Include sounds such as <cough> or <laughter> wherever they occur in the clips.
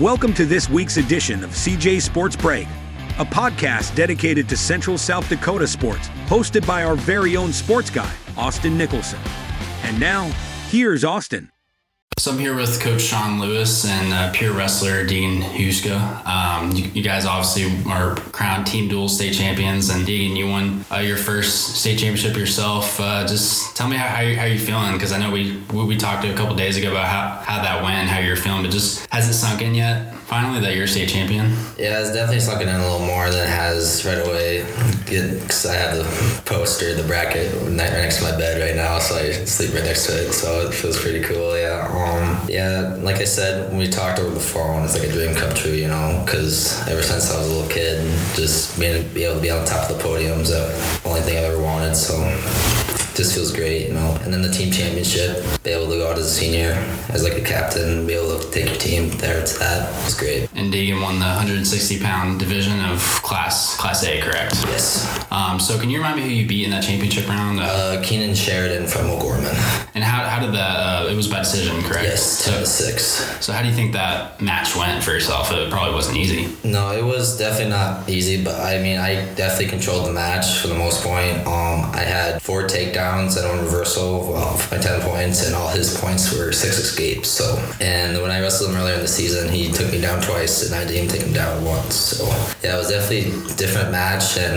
Welcome to this week's edition of CJ Sports Break, a podcast dedicated to Central South Dakota sports, hosted by our very own sports guy, Austin Nicholson. And now, here's Austin. So I'm here with Coach Shawn Lewis and uh, Pierre wrestler Dean Houska. Um, you, you, guys obviously are crowned team dual state champions, and Dean, you won uh, your first state championship yourself. Uh, just tell me how, how, you, how you're feeling, because I know we, we, we talked a couple days ago about how, how that went, how you're feeling, but just has it sunk in yet? Finally, that you're state champion. Yeah, it's definitely sucking in a little more than it has right away. Because I have the poster, the bracket right next to my bed right now, so I sleep right next to it. So it feels pretty cool. Yeah. Um. Yeah. Like I said, when we talked over the phone, it's like a dream come true. You know, because ever since I was a little kid, just being be able to be on top of the podiums, the only thing I've ever wanted. So just feels great, you know. And then the team championship, be able to go out as a senior, as like a captain, be able to take your team there to that was great. And Deegan won the 160 pound division of class class A, correct? Yes. Um, so can you remind me who you beat in that championship round? Uh, uh Keenan Sheridan from O'Gorman. And how, how did that? Uh, it was by decision, correct? Yes, ten so, to six. So how do you think that match went for yourself? It probably wasn't easy. No, it was definitely not easy, but I mean, I definitely controlled the match for the most point. Um, I had four takedowns rounds and on reversal well, my 10 points, and all his points were six escapes. So, and when I wrestled him earlier in the season, he took me down twice, and I didn't take him down once. So, yeah, it was definitely a different match, and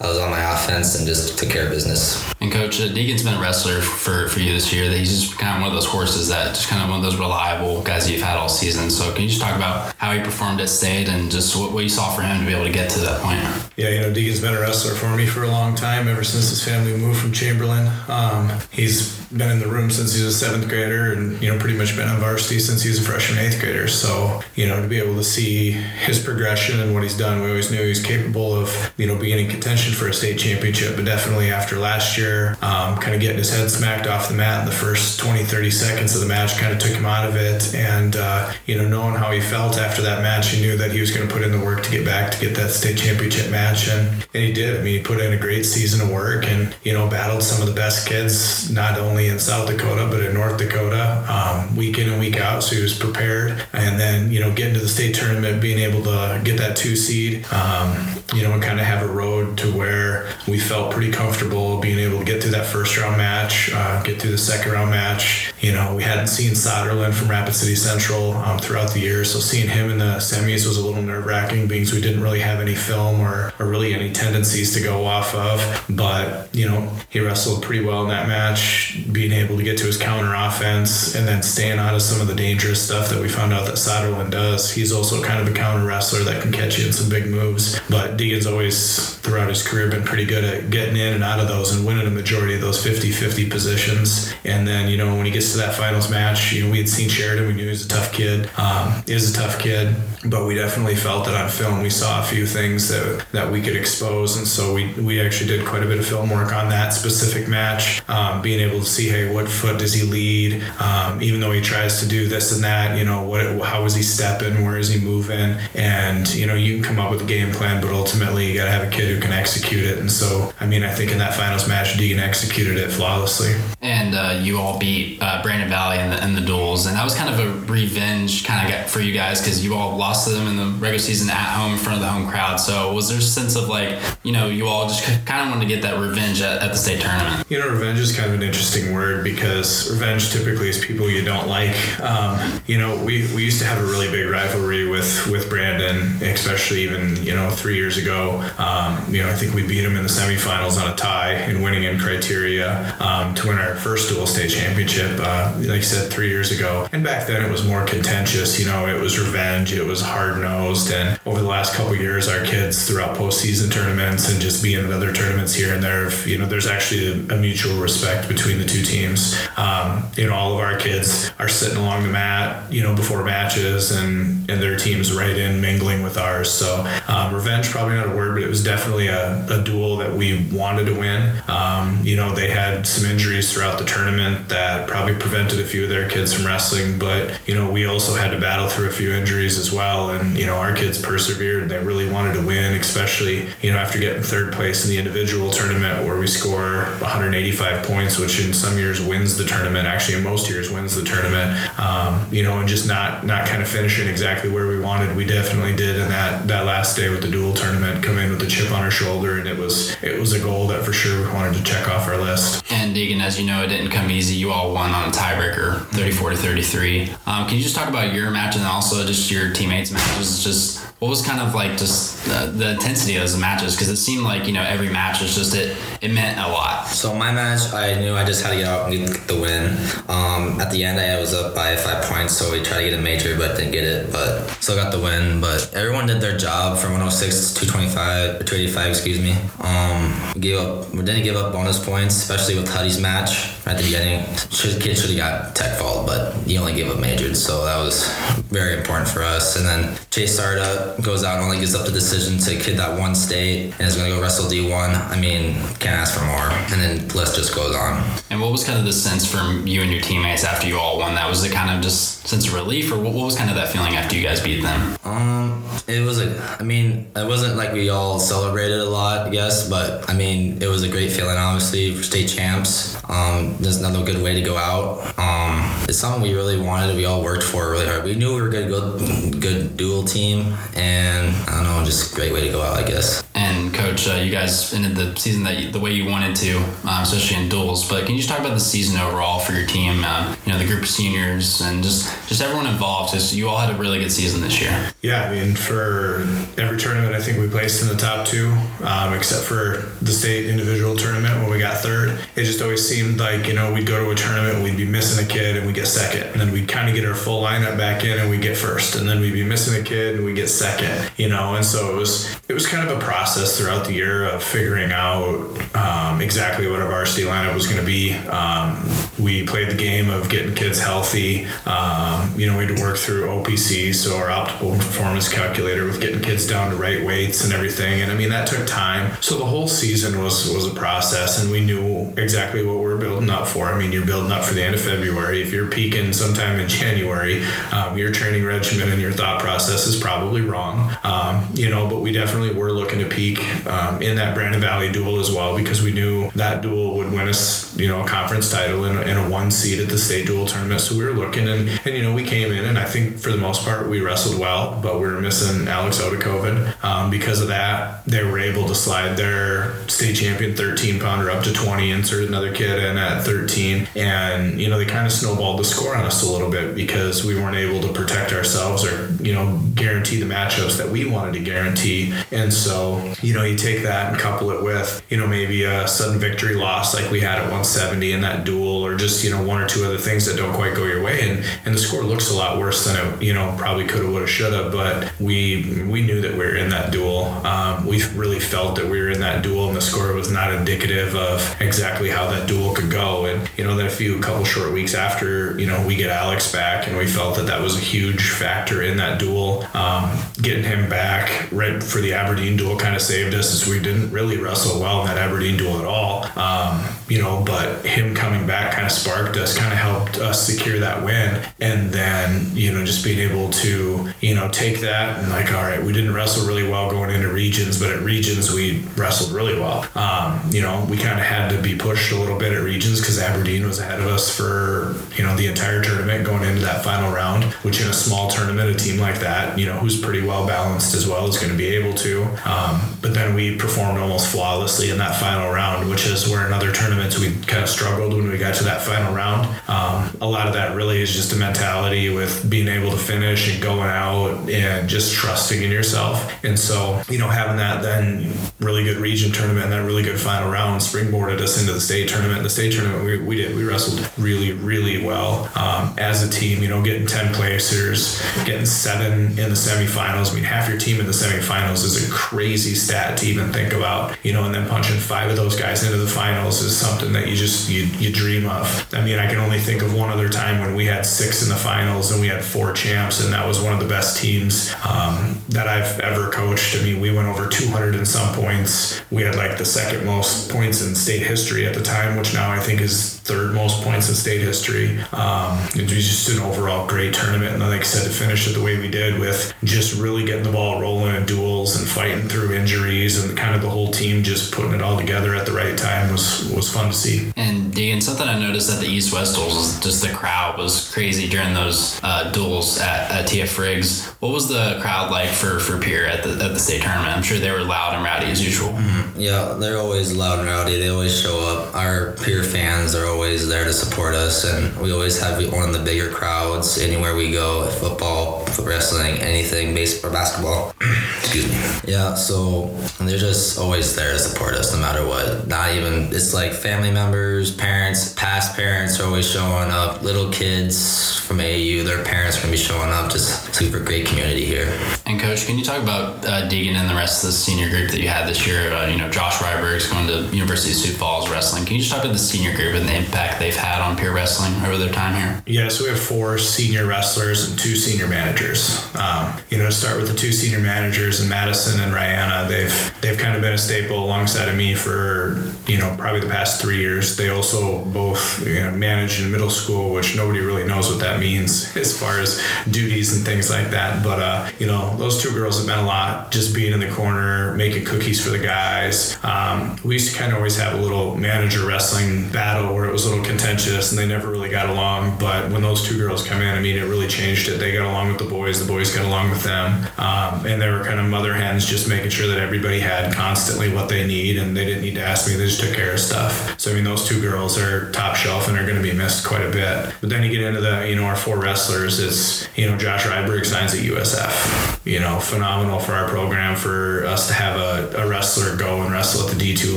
I was on my offense and just took care of business. And Coach, uh, Deegan's been a wrestler for, for you this year. That he's just kind of one of those horses that just kind of one of those reliable guys you've had all season. So, can you just talk about how he performed at state and just what, what you saw for him to be able to get to that point? Yeah, you know, Deegan's been a wrestler for me for a long time, ever since his family moved from Chamberlain. Um, he's been in the room since he's a seventh grader and, you know, pretty much been on varsity since he was a freshman, eighth grader. So, you know, to be able to see his progression and what he's done, we always knew he was capable of, you know, being in contention for a state championship. But definitely after last year, um, kind of getting his head smacked off the mat in the first 20, 30 seconds of the match kind of took him out of it. And, uh, you know, knowing how he felt after that match, he knew that he was going to put in the work to get back to get that state championship match. And, and he did. I mean, he put in a great season of work and, you know, battled some of the best kids, not only in South Dakota, but in North Dakota, um, week in and week out. So he was prepared. And then, you know, getting to the state tournament, being able to get that two seed, um, you know, and kind of have a road to where we felt pretty comfortable being able to get through that first round match, uh, get through the second round match. You know, we hadn't seen Soderlin from Rapid City Central um, throughout the year. So seeing him in the semis was a little nerve wracking because we didn't really have any film or, or really any tendencies to go off of. But, you know, he wrestled pretty well in that match, being able to get to his counter offense and then staying out of some of the dangerous stuff that we found out that Soderlin does. He's also kind of a counter wrestler that can catch you in some big moves. But Deegan's always, throughout his career, been pretty good at getting in and out of those and winning a majority of those 50 50 positions. And then, you know, when he gets to that finals match, you know, we had seen Sheridan, we knew he was a tough kid. Um, he is a tough kid, but we definitely felt that on film we saw a few things that, that we could expose. And so we, we actually did quite a bit of film work on that specific match, um, being able to see, hey, what foot does he lead? Um, even though he tries to do this and that, you know, what, how is he stepping? Where is he moving? And, you know, you can come up with a game plan, but ultimately you got to have a kid who can execute it. And so, I mean, I think in that finals match, Deegan executed it flawlessly. And uh, you all beat uh, Brandon Valley in the, in the duals. And that was kind of a revenge kind of for you guys because you all lost to them in the regular season at home in front of the home crowd. So was there a sense of like, you know, you all just kind of wanted to get that revenge at, at the state tournament? You know, revenge is kind of an interesting word because revenge typically is people you don't like. Um, you know, we, we used to have a really big rivalry with, with Brandon, especially even, you know, three years ago. Um, you know, I think we beat them in the semifinals on a tie and winning in criteria um, to win our first dual state championship, uh, like I said, three years ago. And back then it was more contentious. You know, it was revenge, it was hard nosed. And over the last couple years, our kids throughout postseason tournaments and just being at other tournaments here and there, you know, there's actually a, mutual respect between the two teams. Um, you know, all of our kids are sitting along the mat, you know, before matches and, and their teams right in mingling with ours. So um, revenge, probably not a word, but was definitely a, a dual that we wanted to win. Um, you know, they had some injuries throughout the tournament that probably prevented a few of their kids from wrestling, but, you know, we also had to battle through a few injuries as well. And, you know, our kids persevered. And they really wanted to win, especially, you know, after getting third place in the individual tournament where we score 185 points, which in some years wins the tournament, actually in most years wins the tournament, um, you know, and just not not not kind of finishing exactly where we wanted. We definitely did in that that last day with the dual tournament, come in with a chip on our shoulder, and it was it was a goal that for sure we wanted to check off our list. And Deegan, as you know, it didn't come easy. You all won on a tiebreaker, 34 to 33. Um, can you just talk about your match and also just your teammates' matches? Just what was kind of like just uh, the intensity of those matches? Because it seemed like you know every match was just it. It meant a lot. So my match, I knew I just had to get out and get the win. Um, at the end, I was up by five points, so we tried to get a major, but didn't get it. But still got the win. But everyone did their job from 106 to 225 or 285, excuse me. Um, we gave up. We didn't give up bonus points, especially with Huddy's match at the beginning. Should, kid should have got tech fault, but he only gave up majored, so that was very important for us. And then Chase Sarda goes out and only gives up the decision to kid that one state and is going to go wrestle D1. I mean, can't ask for more. And then the list just goes on. And what was kind of the sense from you and your teammates after you all won that? Was it kind of just sense of relief, or what, what was kind of that feeling after you guys beat them? Um, it was a. I mean, it wasn't like we all celebrated a lot, I guess, but I mean, it was a great feeling. Obviously, for state champs, um, there's another good way to go out. Um, it's something we really wanted. We all worked for really hard. We knew we were a good, good, good dual team, and I don't know, just a great way to go out, I guess. And coach, uh, you guys ended the season that you, the way you wanted to, um, especially in duals. But can you just talk about the season overall for your team? Uh, you know, the group of seniors and just just everyone involved. Because you all had a really good season this year. Yeah, I mean, for every tournament, I think we placed in the top two, um, except for the state individual tournament when we got third. It just always seemed like you know we'd go to a tournament, we'd be missing a kid, and we get second, and then we'd kind of get our full lineup back in, and we get first, and then we'd be missing a kid, and we get second. You know, and so it was it was kind of a process throughout the year of figuring out um, exactly what our varsity lineup was going to be. Um, we played the game of getting kids healthy. Um, you know, we had to work through OPC, so our optimal performance calculator with getting kids down to right weights and everything. And I mean, that took time. So the whole season was was a process, and we knew exactly what we were building up for. I mean, you're building up for the end of February. If you're peaking sometime in January, um, your training regimen and your thought process is probably wrong. Um, you know, but we definitely were looking to peak um, in that Brandon Valley dual as well because we knew that dual would win us, you know, a conference title and, and a one seed at the state dual tournament. So we were looking, and, and you know, we came in, and I think for the most part we wrestled well, but we were missing Alex COVID. Um, because of that, they were able to slide their state champion 13 pounder up to 20, insert another kid in at 13, and you know, they kind of snowballed the score on us a little bit because we weren't able to protect ourselves or you know guarantee the matchups that we wanted to guarantee, and so you know, you take that and couple it with you know maybe a sudden victory loss like we had at 170 in that dual, or just you know one or two other things that don't quite go your way, and and the score looks a lot worse than it you know probably could have, would have, should have. But we we knew that we were in that dual. Um, we really felt that we were in that dual, and the score was not indicative of exactly how that dual could go. And you know, then a few couple short weeks after, you know, we get Alex back, and we felt that that was a huge factor in that dual. Um, getting him back right for the Aberdeen dual kind of saved us, as we didn't really wrestle well in that Aberdeen dual at all. Um, you know, but him coming back kind of sparked us, kind of helped us secure that win. And then, you know, just being able to, you know, take that and like, all right, we didn't wrestle really well going into regions, but at regions we wrestled really well. Um, you know, we kind of had to be pushed a little bit at regions because Aberdeen was ahead of us for, you know, the entire tournament going into that final round, which in a small tournament, a team like that, you know, who's pretty well balanced as well is going to be able to. Um, but then we performed almost flawlessly in that final round, which is where another tournament we kind of struggled when we got to that final round. Um, a lot of that really is just a mentality with being able to finish and going out and just trusting in yourself. And so, you know, having that then really good region tournament and that really good final round springboarded us into the state tournament. The state tournament, we, we did, we wrestled really, really well um, as a team, you know, getting 10 placers, getting seven in the semifinals. I mean, half your team in the semifinals is a crazy stat to even think about, you know, and then punching five of those guys into the finals is something that you just you, you dream of. I mean, I can only think of one other time when we had six in the finals and we had four champs, and that was one of the best teams um, that I've ever coached. I mean, we went over 200 and some points. We had like the second most points in state history at the time, which now I think is third most points in state history. Um, it was just an overall great tournament, and like I said, to finish it the way we did with just really getting the ball rolling in duals and fighting through injuries and kind of the whole team just putting it all together at the right time was was fun to see. Deegan, something I noticed at the East West duals was just the crowd was crazy during those uh, duals at, at TF Riggs. What was the crowd like for, for Pierre at the, at the state tournament? I'm sure they were loud and rowdy as usual. Mm-hmm. Yeah, they're always loud and rowdy. They always show up. Our Pierre fans are always there to support us, and we always have one of the bigger crowds anywhere we go football, wrestling, anything, baseball, basketball. <clears throat> Excuse me. Yeah, so they're just always there to support us no matter what. Not even, it's like family members, parents, past parents are always showing up, little kids from AU, their parents are going to be showing up. Just super great community here. And coach, can you talk about uh, Deegan and the rest of the senior group that you had this year? Uh, you know, Josh Ryberg's going to University of Sioux Falls wrestling. Can you just talk about the senior group and the impact they've had on Pierre wrestling over their time here? Yeah, so we have four senior wrestlers and two senior managers. Um, you know, to start with the two senior managers and Madison and Rihanna, they've they've kind of been a staple alongside of me for you know probably the past three years. They also both you know, manage in middle school, which nobody really knows what that means <laughs> as far as duties and things like that. But uh, you know, those two girls have been a lot. Just being in the corner, making cookies for the guys. Um, we used to kind of always have a little manager wrestling battle where it was a little contentious and they never really got along. But when those two girls come in, I mean, it really changed it. They got along with the boys, the boys got along with them, um, and they were kind of mother just making sure that everybody had constantly what they need, and they didn't need to ask me. They just took care of stuff. So I mean, those two girls are top shelf and are going to be missed quite a bit. But then you get into the, you know, our four wrestlers. It's you know, Josh Ryberg signs at USF. You know, phenomenal for our program for us to have a, a wrestler go and wrestle at the D2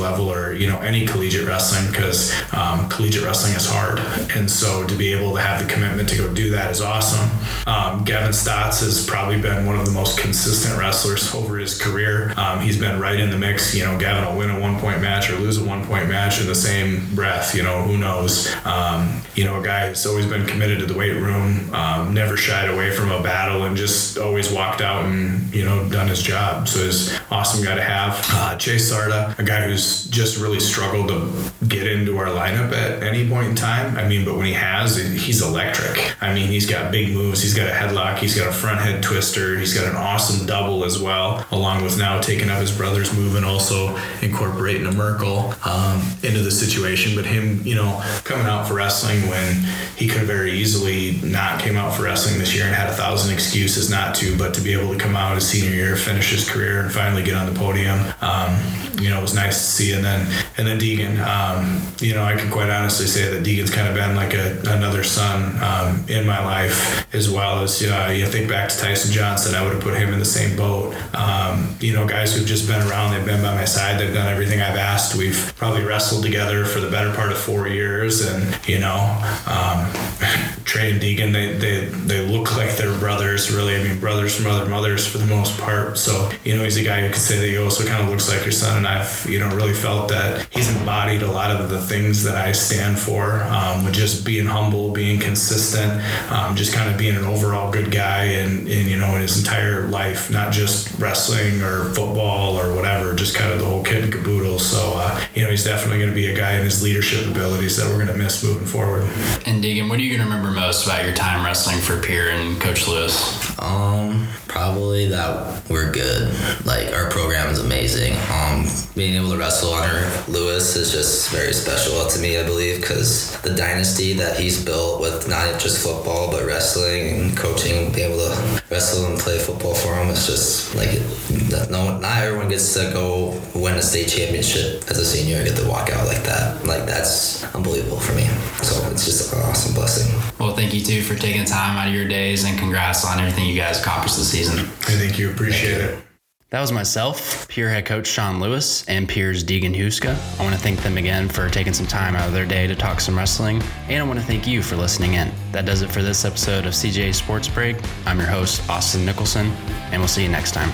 level or you know any collegiate wrestling because um, collegiate wrestling is hard, and so to be able to have the commitment to go do that is awesome. Um, Gavin Stotts has probably been one of the most consistent wrestlers over his career. Um, he's been right in the mix. You know, Gavin will win a one point match or lose a one point match in the same breath. You know, who knows? Um, you know, a guy who's always been committed to the weight room, um, never shied away from a battle, and just always walked out and you know done his job. So he's awesome guy to have. Uh, Chase Sarda, a guy who's just really struggled to get into our lineup at any point in time. I mean, but when he has, he's electric. I mean, he's got big moves. He's got a headlock. He's got a front head twister. He's got an awesome double as well, along with now taking up his brother's move and also incorporating a Merkel um, into the situation. But him, you know, coming out for wrestling when he could have very easily not came out for wrestling this year and had a thousand excuses not to, but to be able to come out his senior year, finish his career, and finally get on the podium, um, you know, it was nice to see. And then and then Deegan, um, you know, I can quite honestly say that Deegan's kind of been like a, another son um, in my life, as well as uh, you think back to Tyson Johnson, I would have put him in the same boat. Um, you know, guys who've just been around, they've been by my side, they've done everything I've asked. We've probably wrestled together for the better part of four years, and you know, um, <laughs> Trey and Deegan, they, they they look like they're brothers, really. I mean, brothers from other mothers for the most part. So you know, he's a guy who could say that he also kind of looks like your son, and I've you know really felt that he's embodied a lot of the things that I stand for, um, with just being humble, being consistent, um, just kind of being an overall good guy, and, and you know, in his entire life, not just wrestling or football or whatever, just kind of the whole kit and caboodle. So uh, you know, he's definitely going to be a guy in his leadership abilities that we're going to miss moving forward. And Deegan, what are you going to remember most about your time wrestling for Pierre and Coach Lewis? Um, probably that we're good. Like our program is amazing. Um, being able to wrestle under Lewis is just very special to me, I believe, because the dynasty that he's built with not just football but wrestling and coaching, being able to wrestle and play football for him is just like no, not everyone gets to go win a state championship as a senior and get to walk out like that. Like that's unbelievable for me. So it's just an awesome blessing. Well, too for taking time out of your days and congrats on everything you guys accomplished this season. I think you appreciate it. That was myself, Pierre head coach Shawn Lewis, and Pierre's Deegan Houska. I want to thank them again for taking some time out of their day to talk some wrestling, and I want to thank you for listening in. That does it for this episode of CJ Sports Break. I'm your host, Austin Nicholson, and we'll see you next time.